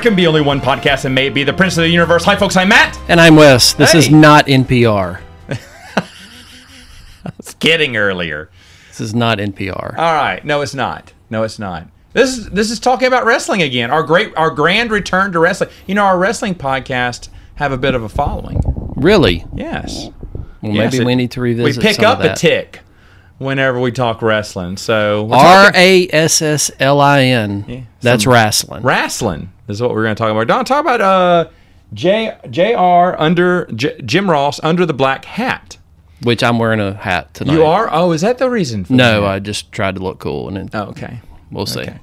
There can be only one podcast, and may it be the Prince of the Universe. Hi, folks. I'm Matt. And I'm Wes. This is not NPR. It's getting earlier. This is not NPR. All right. No, it's not. No, it's not. This is this is talking about wrestling again. Our great, our grand return to wrestling. You know, our wrestling podcast have a bit of a following. really? Yes. Well, Yes, maybe it- we need to revisit. we pick up a tick whenever we talk wrestling. So R A S S L I N. That's wrestling. wrestling. Wrestling is what we're going to talk about. Don't talk about uh, J Jr. under J, Jim Ross under the black hat. Which I'm wearing a hat tonight. You are? Oh, is that the reason? For No? I just tried to look cool, and then Oh, okay. we'll see. Okay.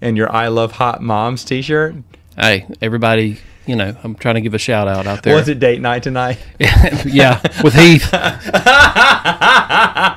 And your "I love hot moms" T-shirt. Hey, everybody, you know, I'm trying to give a shout out out there. Was it date night tonight? yeah, with Heath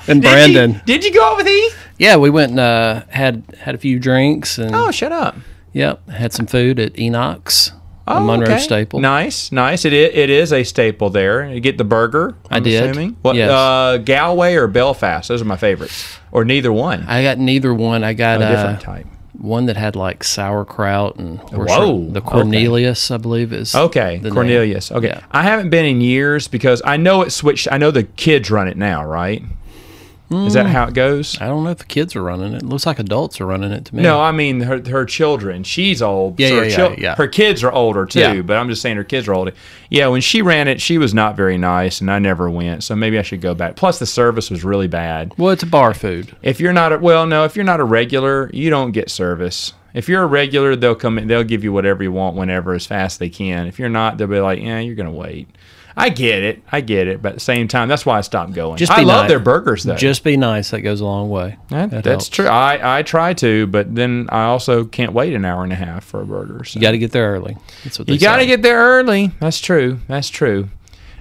and Brandon. Did you, did you go out with Heath? Yeah, we went and uh, had had a few drinks, and Oh, shut up. Yep, had some food at Enoch's, a Oh, Monroe okay. staple. Nice, nice. It is, it is a staple there. You get the burger. I I'm did, Assuming. What? yes. Uh, Galway or Belfast? Those are my favorites, or neither one. I got neither one. I got a uh, different type. one that had like sauerkraut and Whoa, the okay. Cornelius, I believe is Okay, the name. Cornelius. Okay, Yeah. I haven't been in years because I know it switched. I know the kids run it now, right? Is that how it goes? I don't know if the kids are running it. It looks like adults are running it to me. No, I mean her her children. She's old. Yeah, so her yeah, chil- yeah, yeah. Her kids are older too, Yeah. but I'm just saying her kids are older. Yeah, when she ran it, she was not very nice, and I never went. So maybe I should go back. Plus, the service was really bad. Well, it's a bar food. If you're not a well, no, if you're not a regular, you don't get service. If you're a regular, they'll come in, they'll give you whatever you want whenever as fast as they can. If you're not, they'll be like, yeah, you're gonna wait. I get it, I get it, but at the same time, that's why I stopped going. Just I be love nice. their burgers though. Just be nice. That goes a long way. That- That that's helps. true. I, I try to, but then I also can't wait an hour and a half for a burger. So. You got to get there early. That's what You got to get there early. That's true. That's true.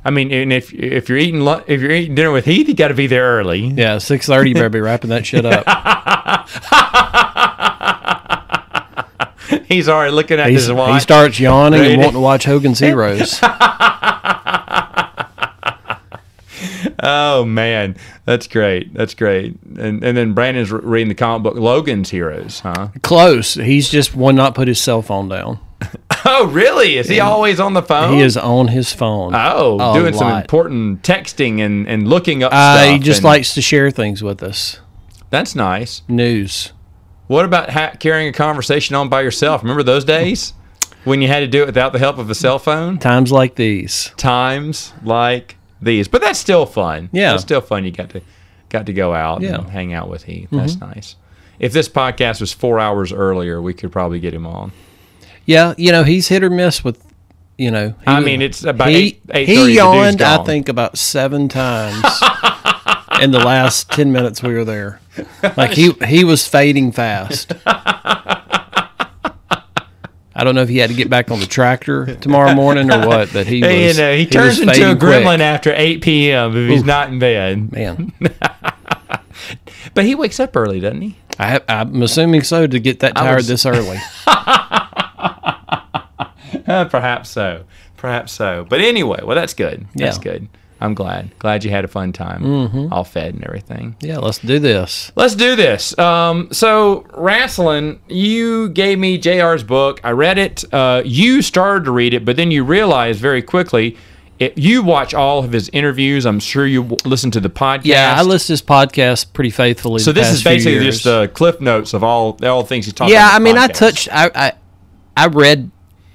I mean, and if if you're eating if you're eating dinner with Heath, you got to be there early. Yeah, six thirty. You better be wrapping that shit up. He's already looking at He's, his watch. he starts yawning and wanting to watch Hogan's Heroes. oh man, that's great. That's great. And and then Brandon's reading the comic book Logan's Heroes, huh? Close. He's just one not put his cell phone down. Oh really? Is he always on the phone? He is on his phone. Oh, doing some important texting and, and looking up Uh, stuff. he just likes to share things with us. that's nice. News. What about ha- carrying a conversation on by yourself? Remember those days when you had to do it without the help of a cell phone? Times like these. Times like these, but that's still fun. Yeah. it's still fun. You got to got to go out Yeah. Mm-hmm. and hang out with Heath. That's nice. If this podcast was four hours earlier, we could probably get him on. Yeah, you know he's hit or miss with, you know. he- I mean, it's about he, eight- 8:30, He yawned, I think, about seven times in the last ten minutes we were there. Like he he was fading fast. I don't know if he had to get back on the tractor tomorrow morning or what, but he was. You know, he, was turns into a fading quick. gremlin after 8 p.m. if he's not in bed. Man, But he wakes up early, doesn't he? I I'm assuming so to get that tired was- this early. Uh, perhaps so. Perhaps so. But anyway, well, that's good. That's Yeah. good. I'm glad. Glad you had a fun time. Mm-hmm. All fed and everything. Yeah, let's do this. Let's do this. Um, so, wrestling, you gave me JR's book. I read it. Uh, you started to read it, but then you realized very quickly it, you watch all of his interviews. I'm sure you w- listen to the podcast. Yeah, I listen to this podcast pretty faithfully. So, this is basically just the cliff notes of all, all the things he talked yeah i mean the i touched I, I i read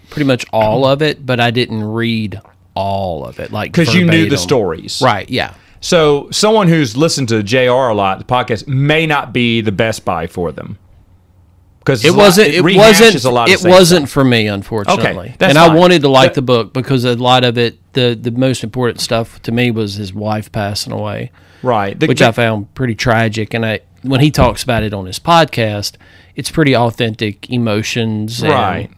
pretty much all of it but i didn't read all of it like Because you knew the stories. right yeah So someone who's listened to JR a lot, the podcast may not be the best buy for them. Because it wasn't it wasn't a lot it wasn't for me unfortunately that's and fine. i wanted to like That- the book because a lot of it the the most important stuff to me was his wife passing away right. The- which the- i found pretty tragic and i when he talks about it on his podcast it's pretty authentic emotions and- Right.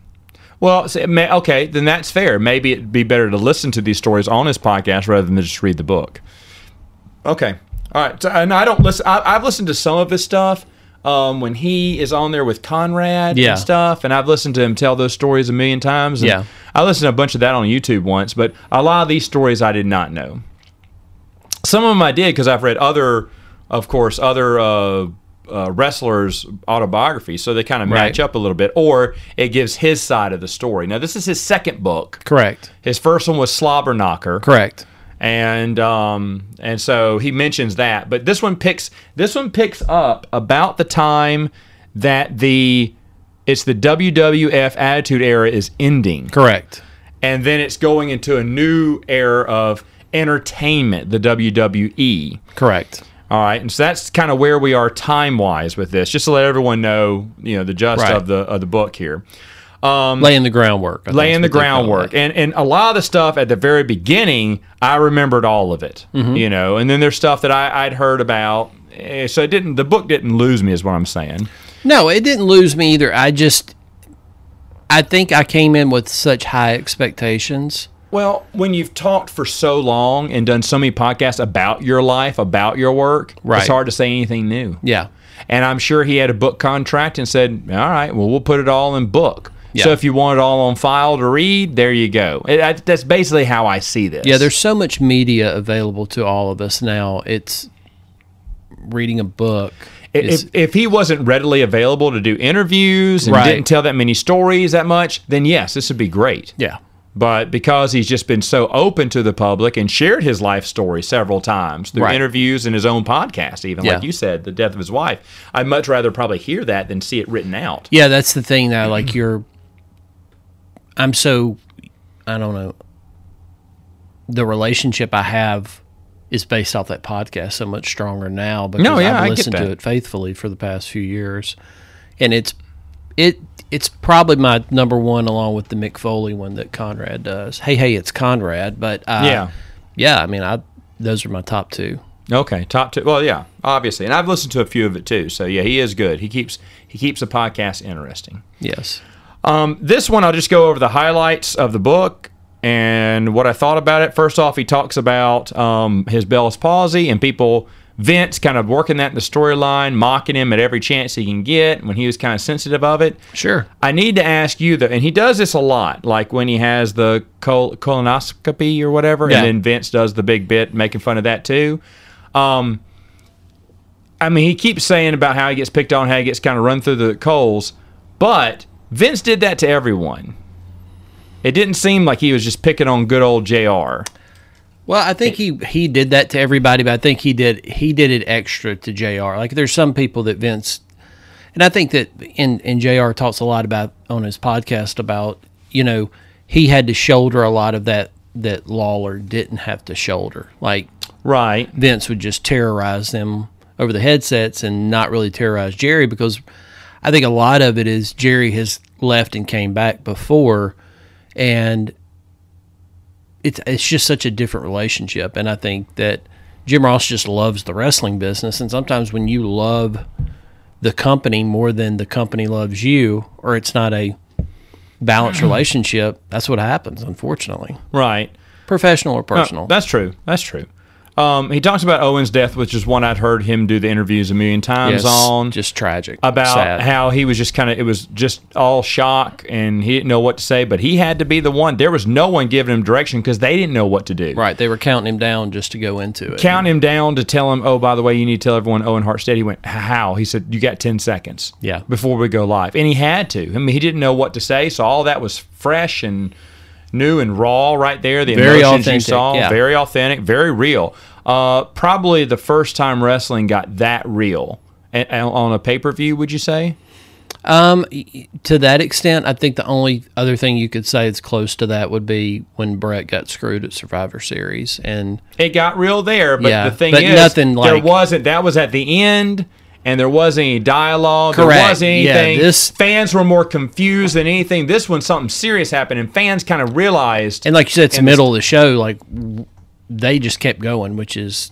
Well, so it may, okay, then that's fair. Maybe it'd be better to listen to these stories on his podcast rather than just read the book. Okay. All right. So, and I don't listen. I, I've listened to some of his stuff um, when he is on there with Conrad Yeah. and stuff, and I've listened to him tell those stories a million times. Yeah. I listened to a bunch of that on YouTube once, but a lot of these stories I did not know. Some of them I did because I've read other, of course, other uh, uh, wrestler's autobiography, so they kind of Right. match up a little bit, or it gives his side of the story. Now, this is his second book. Correct. His first one was Slobberknocker, Correct. and um, and so he mentions that. But this one picks this one picks up about the time that the it's the WWF Attitude Era is ending Correct. and then it's going into a new era of entertainment, the WWE. Correct. All right, and so that's kind of where we are time wise with this, just to let everyone know, you know, the gist Right. of the of the book here, laying the groundwork. I laying the what they call groundwork, and and a lot of the stuff at the very beginning, I remembered all of it, Mm-hmm. you know, and then there's stuff that I, I'd heard about, eh, so it didn't. The book didn't lose me, is what I'm saying. No, it didn't lose me either. I just, I think I came in with such high expectations. Well, when you've talked for so long and done so many podcasts about your life, about your work, Right. it's hard to say anything new. Yeah. And I'm sure he had a book contract and said, "All right, well, we'll put it all in book." Yeah. So if you want it all on file to read, there you go. It, that- that's basically how I see this. Yeah, there's so much media available to all of us now. It's reading a book. if, if he wasn't readily available to do interviews and Right. didn't tell that many stories that much, then yes, this would be great. yeah. But because he's just been so open to the public and shared his life story several times through Right. interviews and his own podcast, even Yeah. like you said, the death of his wife, I'd much rather probably hear that than see it written out. Yeah, that's the thing now. Like you're, I'm so, I don't know. The relationship I have is based off that podcast so much stronger now because No, yeah, I've listened to it faithfully for the past few years, and it's it it's probably my number one along with the Mick Foley one that Conrad does. Hey, hey, it's Conrad, but uh, Yeah. yeah. I mean, I those are my top two. Okay, top two. Well, yeah, obviously, and I've listened to a few of it too. So yeah, he is good. He keeps he keeps the podcast interesting. Yes. Um, this one, I'll just go over the highlights of the book and what I thought about it. First off, he talks about um, his Bell's palsy and people, Vince kind of working that in the storyline, mocking him at every chance he can get when he was kind of sensitive of it. Sure. I need to ask you though, and he does this a lot, like when he has the col- colonoscopy or whatever, Yeah. and then Vince does the big bit making fun of that too. Um, I mean, he keeps saying about how he gets picked on, how he gets kind of run through the coals, but Vince did that to everyone. It didn't seem like he was just picking on good old Jr. Well, I think he he did that to everybody, but I think he did he did it extra to Jr. Like there's some people that Vince, and I think that in and Jr. talks a lot about on his podcast about you know he had to shoulder a lot of that that Lawler didn't have to shoulder. Like Right. Vince would just terrorize them over the headsets and not really terrorize Jerry because I think a lot of it is Jerry has left and came back before and it's it's just such a different relationship and I think that Jim Ross just loves the wrestling business and sometimes when you love the company more than the company loves you or it's not a balanced mm-hmm. relationship that's what happens unfortunately Right. professional or No, personal that's true. That's true. Um, he talks about Owen's death, which is one I'd heard him do the interviews a million times Yes, on. just tragic about sad. how he was just kind of it was just all shock and he didn't know what to say but he had to be the one there was no one giving him direction because they didn't know what to do Right, they were counting him down just to go into it. Counting him down to tell him oh by the way you need to tell everyone owen hart's dead he went how he said you got 10 seconds Yeah. before we go live and he had to i mean he didn't know what to say so all that was fresh and new and raw right there the Very emotions you saw yeah. very authentic very real uh, probably the first time wrestling got that real A- a- on a pay-per-view would you say Um, to that extent, I think the only other thing you could say that's close to that would be when Bret got screwed at Survivor Series, and it got real there, but Yeah, the thing but is, nothing there wasn't. That was at the end, and there wasn't any dialogue. There Correct. wasn't Yeah, anything. this- fans were more confused than anything. This one, something serious happened, and fans kind of realized. and like you said, it's the And this- middle of the show. Like they just kept going, which is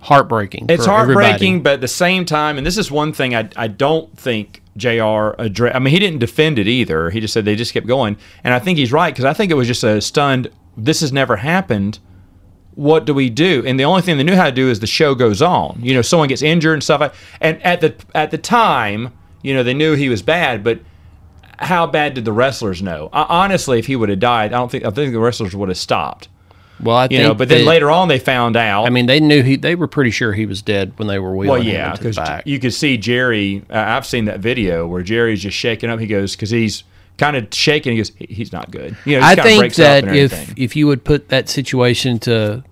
heartbreaking. it's heartbreaking, everybody. but at the same time, and this is one thing I I don't think Jr. addressed. I mean, he didn't defend it either. He just said they just kept going, and I think he's right because I think it was just a stunned. This has never happened. What do we do? And the only thing they knew how to do is the show goes on. You know, someone gets injured and stuff. like And at the at the time, you know, they knew he was bad, but how bad did the wrestlers know? Uh, honestly, if he would have died, I don't think I think the wrestlers would have stopped. Well, I you know, think but then later on they found out. I mean, they knew he. They were pretty sure he was dead when they were wheeling well, him yeah, the because back. you could see Jerry. Uh, I've seen that video where Jerry's just shaking up. He goes because he's kind of shaking. He goes, he's not good. You know, I think that if if you would put that situation to,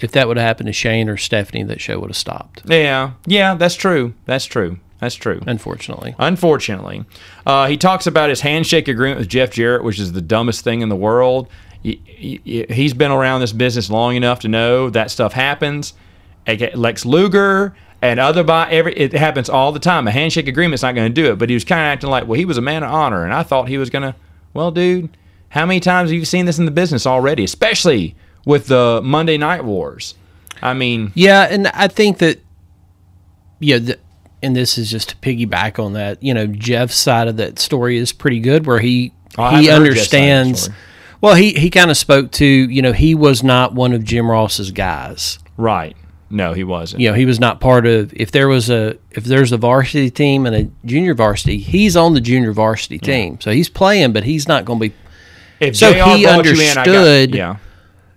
if that would have happened to Shane or Stephanie, that show would have stopped. yeah, yeah, that's true. That's true. That's true. Unfortunately, Unfortunately, uh, he talks about his handshake agreement with Jeff Jarrett, which is the dumbest thing in the world. He's been around this business long enough to know that stuff happens. Lex Luger and other by every it happens all the time. A handshake agreement's not going to do it. But he was kind of acting like, well, he was a man of honor, and I thought he was going to. Well, dude, how many times have you seen this in the business already? Especially with the Monday Night Wars. I mean, yeah, and I think that, yeah, the, and this is just to piggyback on that. You know, Jeff's side of that story is pretty good, where he Oh, he haven't heard Jeff's side of the understands. Well, he he kind of spoke to you know he was not one of Jim Ross's guys. right? No, he wasn't. you know he was not part of if there was a if there's a varsity team and a junior varsity he's on the junior varsity team so he's playing but he's not going to be If So JR he brought you in, got- understood- yeah.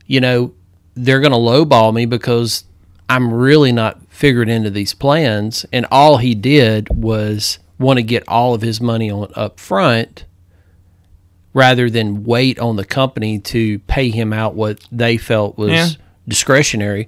you know they're going to lowball me because i'm really not figured into these plans and all he did was want to get all of his money on up front rather than wait on the company to pay him out what they felt was Yeah. discretionary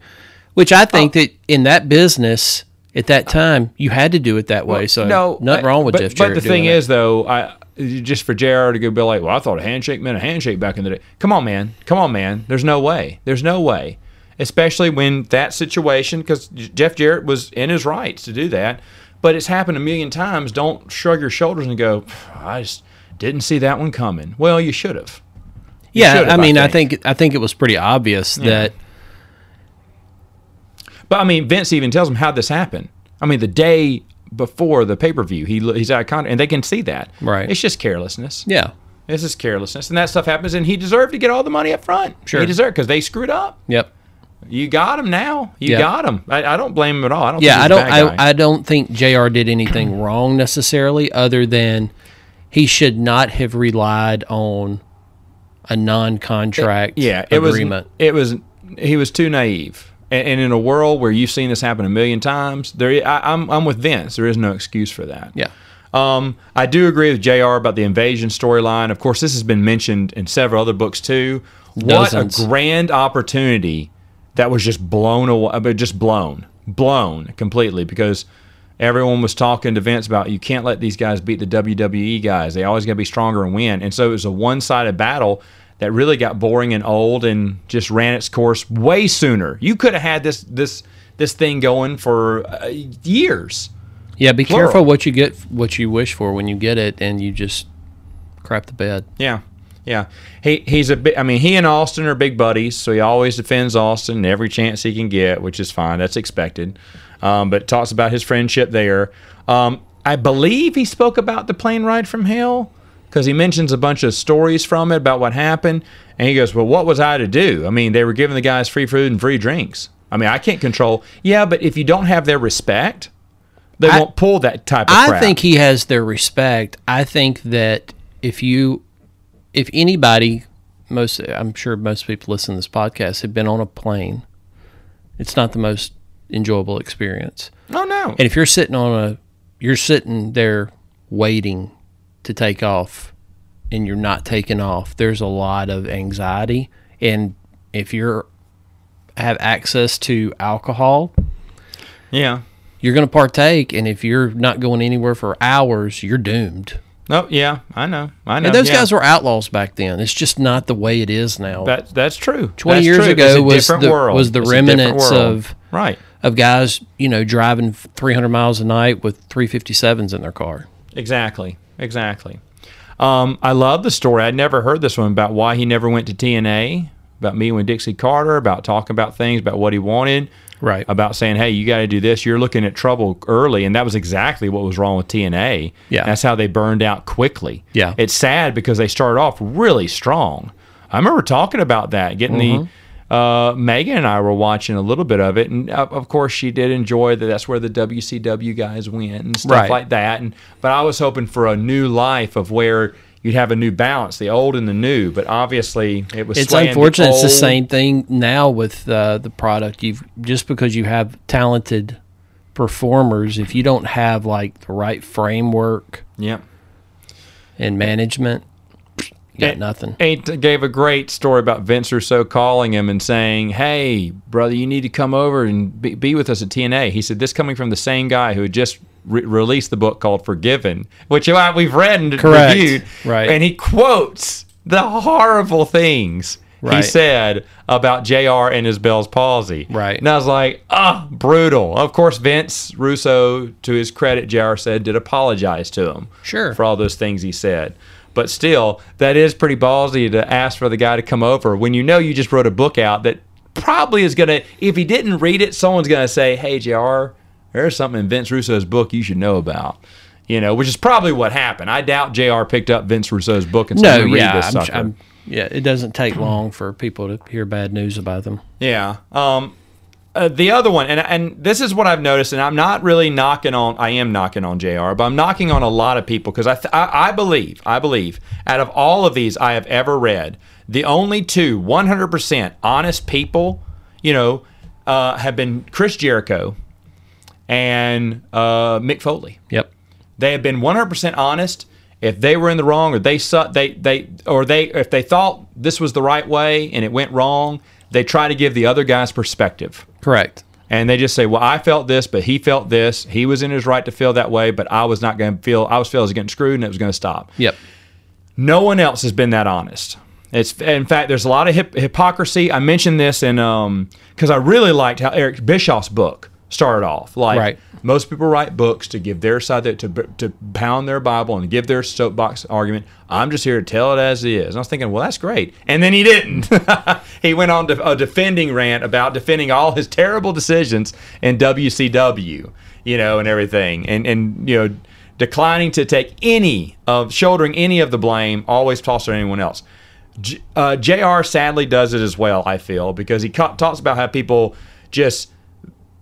which i think oh. that in that business at that time you had to do it that way so no, nothing wrong with but, jeff But Jarrett the thing it. is, though, I just for Jr. to go be like, well, I thought a handshake meant a handshake back in the day. Come on, man. Come on, man. There's no way. There's no way. Especially when that situation, because Jeff Jarrett was in his rights to do that, but it's happened a million times. Don't shrug your shoulders and go, I just didn't see that one coming. Well, you should have. You yeah should have, i mean I think. think i think it was pretty obvious that But I mean, Vince even tells him how this happened. I mean, the day before the pay per view, he he's out of and they can see that. Right. It's just carelessness. yeah It's just carelessness, and that stuff happens. And he deserved to get all the money up front. Sure. he deserved because they screwed up. yep You got him now. You Yeah. got him. I, I don't blame him at all. I don't. Yeah, I think he's a don't. I, I don't think Jr. did anything wrong necessarily, other than he should not have relied on a non-contract yeah, it agreement. was. It was. He was too naive. And, and in a world where you've seen this happen a million times, there. I, I'm. I'm with Vince. There is no excuse for that. yeah, Um, I do agree with Jr. about the invasion storyline. Of course, this has been mentioned in several other books too. What Dozens. a grand opportunity that was just blown away, but just blown, blown completely because everyone was talking to Vince about you can't let these guys beat the WWE guys. They always got to be stronger and win. And so it was a one-sided battle that really got boring and old and just ran its course way sooner. You could have had this this this thing going for uh, years. yeah. Be Plural. careful what you get, what you wish for when you get it, and you just crap the bed. Yeah, yeah. He he's a bit. I mean, he and Austin are big buddies, so he always defends Austin every chance he can get, which is fine. That's expected. Um, but talks about his friendship there. Um, I believe he spoke about the plane ride from hell because he mentions a bunch of stories from it about what happened, and he goes, "Well, what was I to do? I mean, they were giving the guys free food and free drinks. I mean, I can't control. Yeah, but if you don't have their respect, they I- won't pull that type of I crap. think he has their respect. I think that if you, if anybody, most I'm sure most people listening to this podcast have been on a plane. It's not the most enjoyable experience. Oh no. And if you're sitting on a, you're sitting there waiting to take off and you're not taking off, there's a lot of anxiety. And if you're have access to alcohol, yeah. you're going to partake. And if you're not going anywhere for hours, you're doomed. Oh yeah. I know. I know. And those yeah. guys were outlaws back then. It's just not the way it is now. That that's true. 20 That's years true. ago It's a was the- was the remnants of- right. Of guys, you know, driving 300 miles a night with 357s in their car. Exactly. Exactly. Um, I love the story. I'd never heard this one about why he never went to TNA. About meeting with Dixie Carter. About talking about things. About what he wanted. Right. About saying, "Hey, you got to do this. You're looking at trouble early," and that was exactly what was wrong with TNA. Yeah. That's how they burned out quickly. Yeah. It's sad because they started off really strong. I remember talking about that, getting Mm-hmm. the. Uh, Megan and I were watching a little bit of it, and uh, of course she did enjoy that. That's where the WCW guys went and stuff Right. like that. And but I was hoping for a new life of where you'd have a new balance, the old and the new. But obviously, it was. It's swaying the unfortunate. It's the same thing now with uh, the product. You've just because you have talented performers, if you don't have like the right framework Yep. and management, got And- nothing. He gave a great story about Vince Russo calling him and saying, "Hey, brother, you need to come over and be, be with us at TNA." He said, "This coming from the same guy who had just re- released the book called Forgiven, which we've read and Correct. reviewed, Right. And he quotes the horrible things he said about Jr. and his Bell's palsy. Right. And I was like, "Ah, brutal." Of course, Vince Russo, to his credit, Jr. said, did apologize to him Sure. for all those things he said. But still, that is pretty ballsy to ask for the guy to come over when you know you just wrote a book out that probably is going to, if he didn't read it, someone's going to say, hey, JR, there's something in Vince Russo's book you should know about. You know, which is probably what happened. I doubt JR picked up Vince Russo's book and said, No, "Let read yeah, this I'm, sucker." I'm, yeah. It doesn't take long for people to hear bad news about them. Yeah. Um, uh, the other one, and and this is what I've noticed, and I'm not really knocking on. I am knocking on Jr. But I'm knocking on a lot of people because I, th- I I believe I believe out of all of these I have ever read, the only two 100% honest people, you know, uh, have been Chris Jericho and uh, Mick Foley. Yep. They have been 100% honest. If they were in the wrong, or they su- they they or they if they thought this was the right way and it went wrong, they try to give the other guy's perspective. Correct. And they just say, "Well, I felt this, but he felt this. He was in his right to feel that way, but I was not going to feel. I was feeling I was getting screwed, and it was going to stop." Yep. No one else has been that honest. It's in fact, there's a lot of hip, hypocrisy. I mentioned this in um because I really liked how Eric Bischoff's book started off. Like Right. most people write books to give their side to to pound their Bible and give their soapbox argument. I'm just here to tell it as it is. And I was thinking, well, that's great. And then he didn't. he went on to a defending rant about defending all his terrible decisions in WCW, you know, and everything, and and you know declining to take any of shouldering any of the blame, always toss it on anyone else. J- uh, Jr. sadly does it as well. I feel because he ca- talks about how people just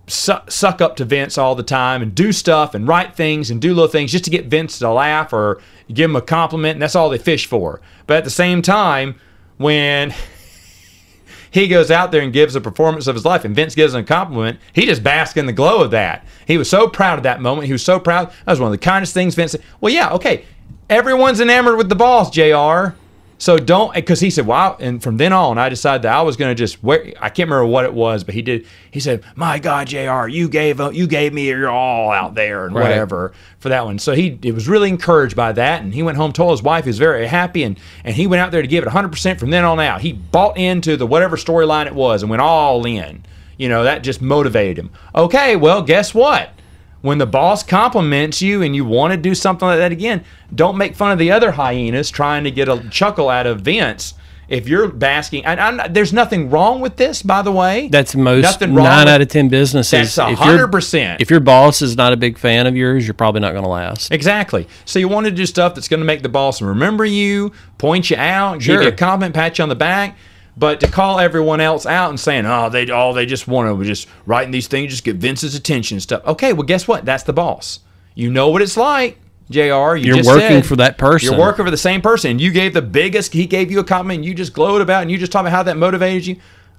su- suck up to Vince all the time and do stuff and write things and do little things just to get Vince to laugh or give him a compliment, and that's all they fish for. But at the same time, when he goes out there and gives a performance of his life, and Vince gives him a compliment. He just basks in the glow of that. He was so proud of that moment. He was so proud. That was one of the kindest things Vince said. Well, yeah, okay. Everyone's enamored with the boss, JR. So don't, because he said, wow. And from then on, I decided that I was going to just wear, I can't remember what it was, but he did, he said, my God, JR, you gave, you gave me your all out there and Right. whatever for that one. So he, it was really encouraged by that. And he went home, told his wife he was very happy. And, and he went out there to give it 100% from then on out. He bought into the whatever storyline it was and went all in. You know, that just motivated him. Okay, well, guess what? When the boss compliments you and you want to do something like that again, don't make fun of the other hyenas trying to get a chuckle out of Vince. If you're basking, and I'm there's nothing wrong with this, by the way. That's most Nothing wrong nine with- out of ten businesses. That's hundred percent. If your boss is not a big fan of yours, you're probably not going to last. Exactly. So you want to do stuff that's going to make the boss remember you, point you out, give you a compliment, pat you on the back. But to call everyone else out and saying, "Oh, they oh they just want to just writing these things, just get Vince's attention and stuff." Okay, well, guess what? That's the boss. You know what it's like, Jr. You You're just working said for that person. You're working for the same person. You gave the biggest. He gave you a compliment. And you just glowed about, it and you just talked about how that motivated you.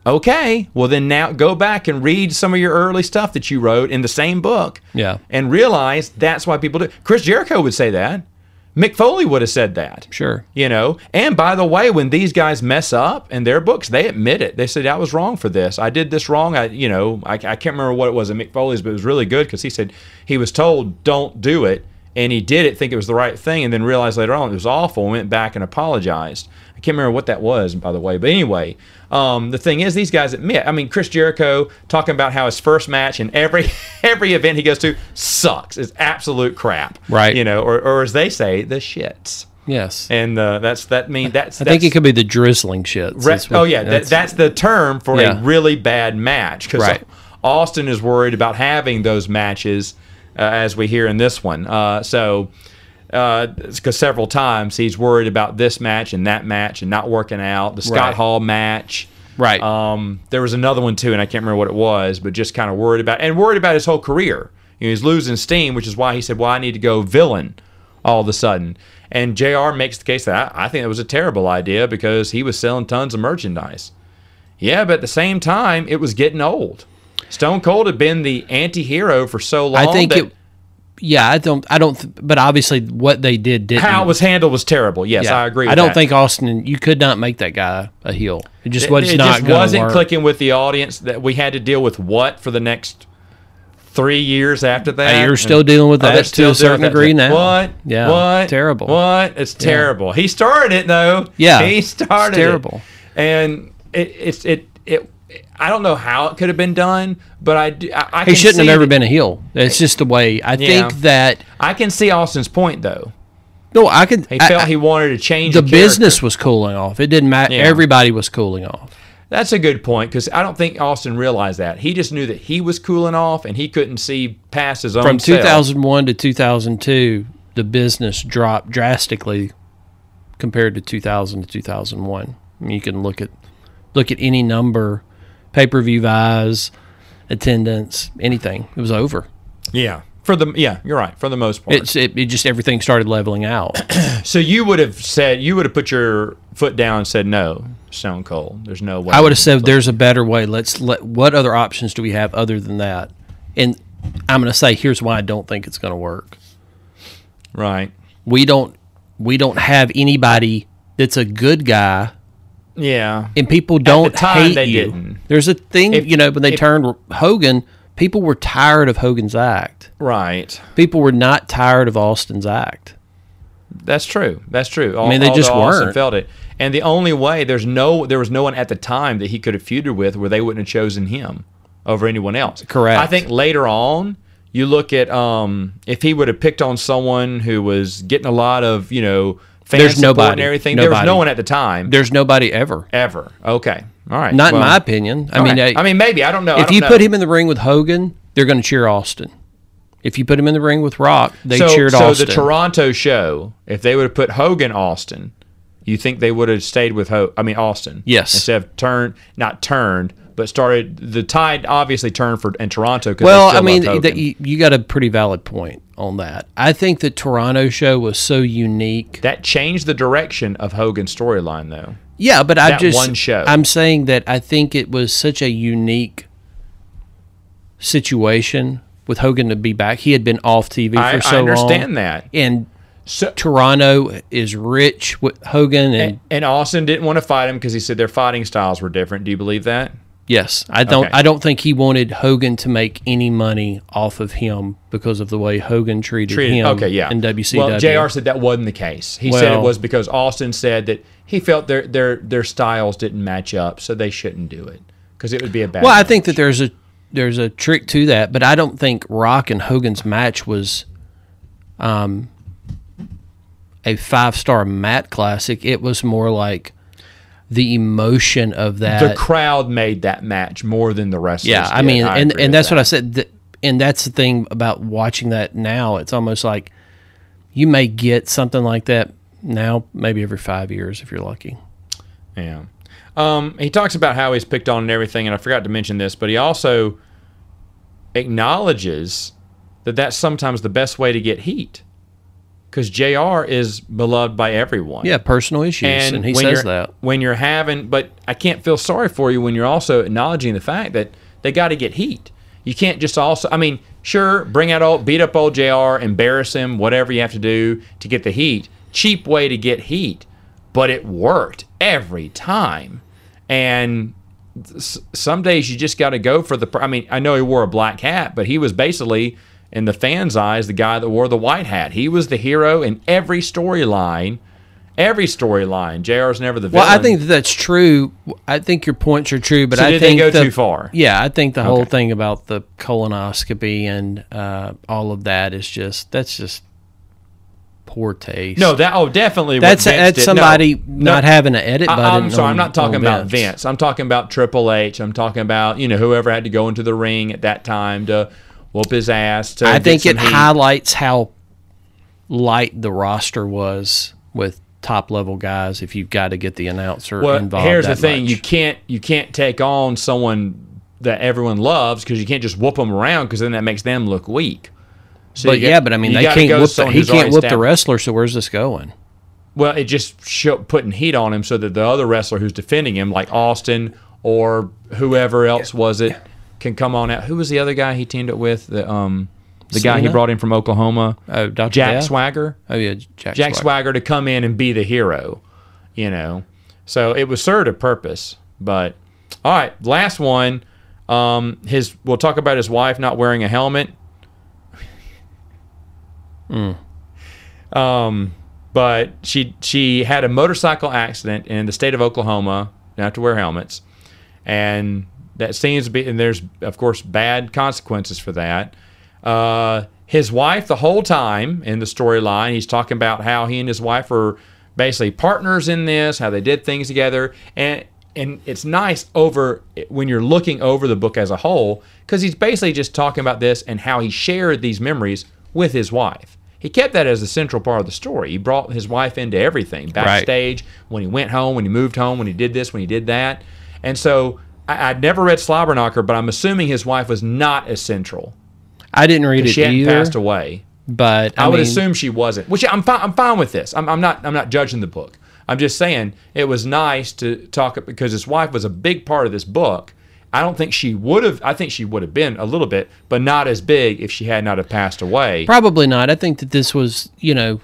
Okay, well then now go back and read some of your early stuff that you wrote in the same book. Yeah. and realize that's why people do. Chris Jericho would say that. Mick Foley would have said that. Sure. You know, and by the way, when these guys mess up in their books, they admit it. They said I was wrong for this. I did this wrong. I, you know, I, I can't remember what it was in Mick Foley's, but it was really good because he said he was told don't do it, and he did it, think it was the right thing, and then realized later on it was awful, and went back and apologized. Can't remember what that was, by the way. But anyway, um, the thing is, these guys admit. I mean, Chris Jericho talking about how his first match in every every event he goes to sucks. It's absolute crap. Right. You know, or, or as they say, the shits. Yes. And uh, that's that mean that's I think it could be the drizzling shits. Re- what- oh yeah, that, that's the term for Yeah. a really bad match because Right. Austin is worried about having those matches, uh, as we hear in this one. Uh, so, because several times he's worried about this match and that match and not working out. The Scott Right. Hall match. Right. Um, there was another one too, and I can't remember what it was, but just kind of worried about and worried about his whole career. You know, he's losing steam, which is why he said, "Well, I need to go villain." All of a sudden, And JR makes the case that I, I think it was a terrible idea because he was selling tons of merchandise. Yeah, but at the same time, it was getting old. Stone Cold had been the anti-hero for so long. I think it. Yeah, I don't. I don't. th- But obviously, what they did didn't. how it was handled was terrible. Yes, yeah. I agree. With I don't that. think Austin. You could not make that guy a heel. It just it, was it not just wasn't work. clicking with the audience. That we had to deal with what for the next three years after that. you're still dealing with Oh, that they're to a certain dealing with that. degree now. What? Yeah, What? terrible. What? It's terrible. He started it though. Yeah, He it's started it. terrible. And it, it's it it. I don't know how it could have been done, but I do- I, I He shouldn't have ever been a heel. It's just the way. I Yeah. think that. I can see Austin's point though. No, I could. He I- felt he wanted to change the the, business was cooling off. It didn't matter. Yeah. Everybody was cooling off. That's a good point because I don't think Austin realized that. He just knew that he was cooling off and he couldn't see past his own From self. 2001 to 2002, the business dropped drastically compared to 2000 to 2001. I mean, you can look at look at any number, pay per view buys, attendance, anything. It was over. Yeah. For the yeah, you're right. For the most part. It's it, it just everything started leveling out. so you would have said you would have put your foot down and said no, Stone Cold. There's no way. I would have said there's a better way. Let's let what other options do we have other than that? And I'm going to say here's why I don't think it's going to work. right. We don't we don't have anybody that's a good guy Yeah. and people don't time, hate you. didn't. There's a thing, If- you know, when they if- turned Hogan, people were tired of Hogan's act. Right. People were not tired of Austin's act. That's true. That's true. All, mean, they just the weren't. felt it. And the only way there's no there was no one at the time that he could have feuded with where they wouldn't have chosen him over anyone else. Correct. I think later on you look at um if he would have picked on someone who was getting a lot of, you know, fan There's support nobody. and everything. There was no one at the time There's nobody ever. ever. Okay. All right. Not Well, in my opinion. I mean, right. I, I mean maybe I don't know. If don't you know. put him in the ring with Hogan, they're going to cheer Austin. If you put him in the ring with Rock, they so, cheered so Austin. So the Toronto show, if they would have put Hogan Austin, you think they would have stayed with Ho- I mean Austin? Yes. Instead of turned, not turned, but started. The tide obviously turned for in Toronto. well, I mean, Hogan. you, you got a pretty valid point on that. I think the Toronto show was so unique. that changed the direction of Hogan's storyline, though. Yeah, but I just one show. I'm saying that I think it was such a unique situation with Hogan to be back. He had been off TV for I, so I understand long, that. and So, Toronto is rich with Hogan, and, and, and Austin didn't want to fight him because he said their fighting styles were different. Do you believe that? Yes, I don't. Okay. I don't think he wanted Hogan to make any money off of him because of the way Hogan treated, treated. him. Okay, yeah. in WCW. Well, Jr. said that wasn't the case. He said it was because Austin said that he felt their their their styles didn't match up, so they shouldn't do it because it would be a bad. Well, I think that there's a there's a trick to that, but I don't think Rock and Hogan's match was um a five star mat classic. It was more like the emotion of that. the crowd made that match more than the wrestlers. yeah, I did. mean, and and with that's what I said. And that's the thing about watching that now. It's almost like you may get something like that now, maybe every five years if you're lucky. Yeah. Um, he talks about how he's picked on and everything, and I forgot to mention this, but he also acknowledges that that's sometimes the best way to get heat because Jr. is beloved by everyone. Yeah, personal issues, and, he when says that. when you're having, but I can't feel sorry for you when you're also acknowledging the fact that they got to get heat. You can't just also, I mean, sure, bring out old, beat up old Jr., embarrass him, whatever you have to do to get the heat. Cheap way to get heat, but it worked every time. And some days you just got to go for the. I mean, I know he wore a black hat, but he was basically, in the fans' eyes, the guy that wore the white hat. He was the hero in every storyline. Every storyline, JR's never the villain. Well, I think that's true. I think your points are true, but So I did they think go the- too far? Yeah, I think the whole thing about the colonoscopy and uh, all of that is just that's just poor taste. No, that oh definitely that's Vince that's did. somebody No, not no. having an edit I, button. I'm sorry, I'm not talking on about Vince. I'm talking about Triple H. I'm talking about you know whoever had to go into the ring at that time to whoop his ass. To I think it heat. highlights how light the roster was with top level guys. If you've got to get the announcer Well, involved, here's the thing: much. you can't you can't take on someone that everyone loves because you can't just whoop them around because then that makes them look weak. So but yeah, got- but I mean, they can't whoop the, he can't already whoop the wrestler. So where's this going? Well, it just show, putting heat on him so that the other wrestler who's defending him, like Austin or whoever else was it, can come on out. Who was the other guy he teamed up with? The um, the guy he brought in from Oklahoma, Oh, Dr. Jack? Swagger. Oh yeah, Jack, Jack Swagger. Swagger to come in and be the hero, you know. So it was served a purpose. But all right, last one. Um, his we'll talk about his wife not wearing a helmet. Um, but she she had a motorcycle accident in the state of Oklahoma. Have to wear helmets, and that seems to be. And there's of course bad consequences for that. Uh, his wife, the whole time in the storyline, he's talking about how he and his wife are basically partners in this, how they did things together, and and it's nice over when you're looking over the book as a whole because he's basically just talking about this and how he shared these memories with his wife. He kept that as a central part of the story. He brought his wife into everything backstage, when he went home, when he moved home, when he did this, when he did that. And so I, I'd never read Slobberknocker, but I'm assuming his wife was not as central. I didn't read it She hadn't passed away. but I, I, would mean, assume she wasn't. Which I'm fine. I'm fine with this. I'm, I'm not. I'm not judging the book. I'm just saying it was nice to talk because his wife was a big part of this book. I don't think she would have. I think she would have been a little bit, but not as big if she had not have passed away. Probably not. I think that this was, you know,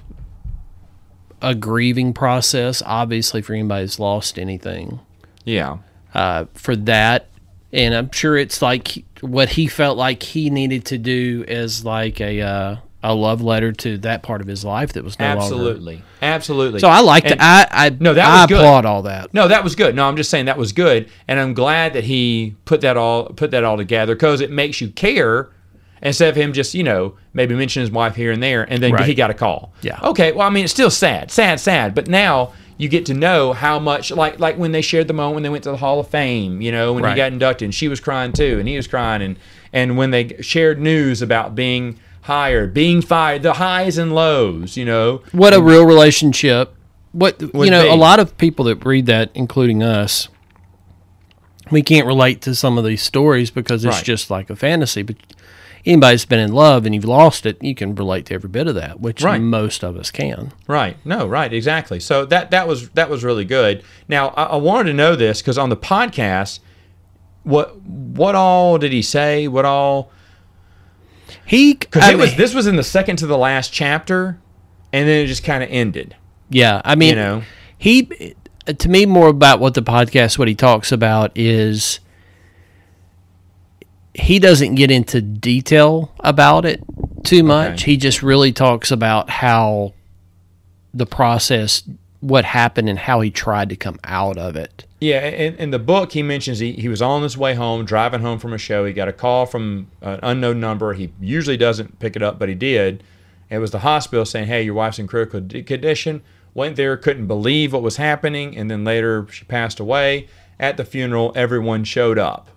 a grieving process, obviously, for anybody who's lost anything. Yeah. Uh, for that, and I'm sure it's like what he felt like he needed to do as like a uh, a love letter to that part of his life that was no longer. Absolutely. Absolutely. So I like that. I I No, that I was good. applaud all that. No, that was good. No, I'm just saying that was good, and I'm glad that he put that all put that all together because it makes you care instead of him just you know maybe mention his wife here and there, and then Right. he got a call. Yeah. Okay. Well, I mean, it's still sad, sad, sad, but now you get to know how much like like when they shared the moment when they went to the Hall of Fame, you know, when Right. he got inducted, and she was crying too, and he was crying, and and when they shared news about being hired, being fired, the highs and lows, you know. What a real relationship. What you know, be. a lot of people that read that, including us, we can't relate to some of these stories because it's Right. just like a fantasy. But anybody that's been in love and you've lost it, you can relate to every bit of that, which Right. most of us can. Right. No. Right. Exactly. So that that was that was really good. Now I, I wanted to know this because on the podcast, what what all did he say? What all? He, Because it was this was in the second to the last chapter, and then it just kind of ended. yeah. I mean, You know. he to me more about what the podcast what he talks about is he doesn't get into detail about it too much Okay. he just really talks about how the process what happened and how he tried to come out of it Yeah, in, in the book, he mentions he, he was on his way home, driving home from a show. He got a call from an unknown number. He usually doesn't pick it up, but he did. It was the hospital saying, "Hey, your wife's in critical d- condition." Went there, couldn't believe what was happening, and then later she passed away. At the funeral, everyone showed up,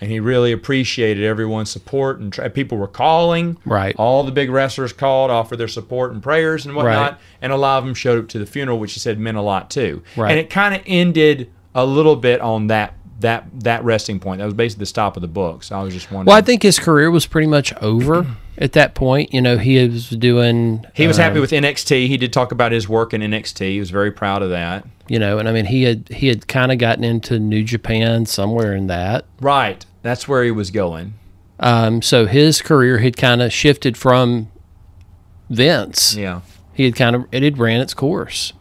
and he really appreciated everyone's support. And tr- people were calling. Right. All the big wrestlers called, offered their support and prayers and whatnot, Right. and a lot of them showed up to the funeral, which he said meant a lot too. Right. And it kind of ended a little bit on that that that resting point. That was basically the stop of the book. So I was just wondering. well i think his career was pretty much over at that point you know he was doing he was happy um, with NXT. He did talk about his work in NXT. He was very proud of that. You know and i mean he had he had kind of gotten into new japan somewhere in that Right. That's where he was going. Um, so his career had kind of shifted from Vince. Yeah. He had kind of it had ran its course.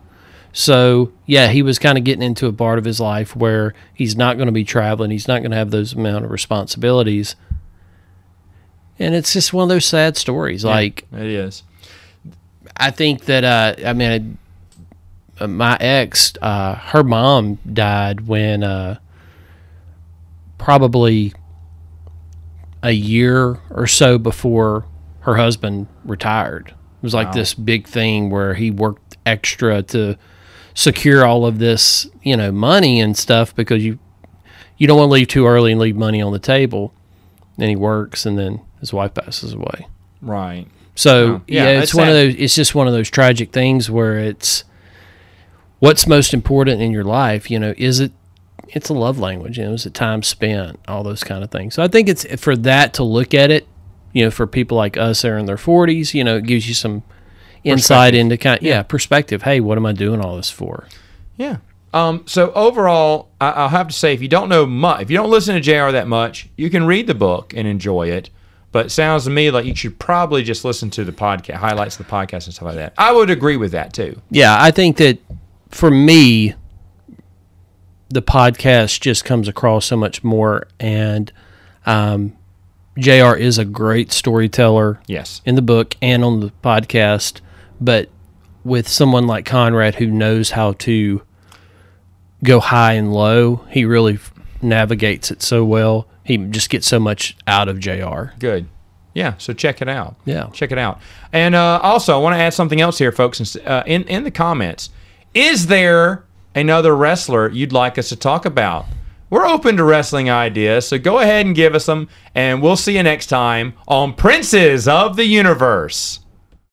So yeah, he was kind of getting into a part of his life where he's not going to be traveling. He's not going to have those amount of responsibilities. And it's just one of those sad stories. Like It is. I think that uh, I mean, my ex, uh, her mom died when uh, probably a year or so before her husband retired. It was like Wow. this big thing where he worked extra to secure all of this, you know, money and stuff because you you don't want to leave too early and leave money on the table. Then he works, and then his wife passes away. Right. So Oh, yeah, yeah, it's it's one of those. It's just one of those tragic things where it's what's most important in your life. You know, is it? It's a love language. You know, is it time spent? All those kind of things. So I think it's for that to look at it. You know, for people like us that are in their 40s, you know, it gives you some insight into kind yeah. perspective. Hey, what am I doing all this for? Yeah. Um, so overall, I, I'll have to say, if you don't know much, if you don't listen to JR that much, you can read the book and enjoy it. But it sounds to me like you should probably just listen to the podcast, highlights of the podcast and stuff like that. I would agree with that too. Yeah, I think that for me, the podcast just comes across so much more, and um, JR. is a great storyteller. Yes. in the book and on the podcast, but with someone like Conrad who knows how to go high and low, he really navigates it so well. He just gets so much out of JR. Good. Yeah, so check it out. Yeah. check it out. And uh, also, I want to add something else here, folks. Uh, in in the comments, is there another wrestler you'd like us to talk about? We're open to wrestling ideas, so go ahead and give us them, and we'll see you next time on Princes of the Universe.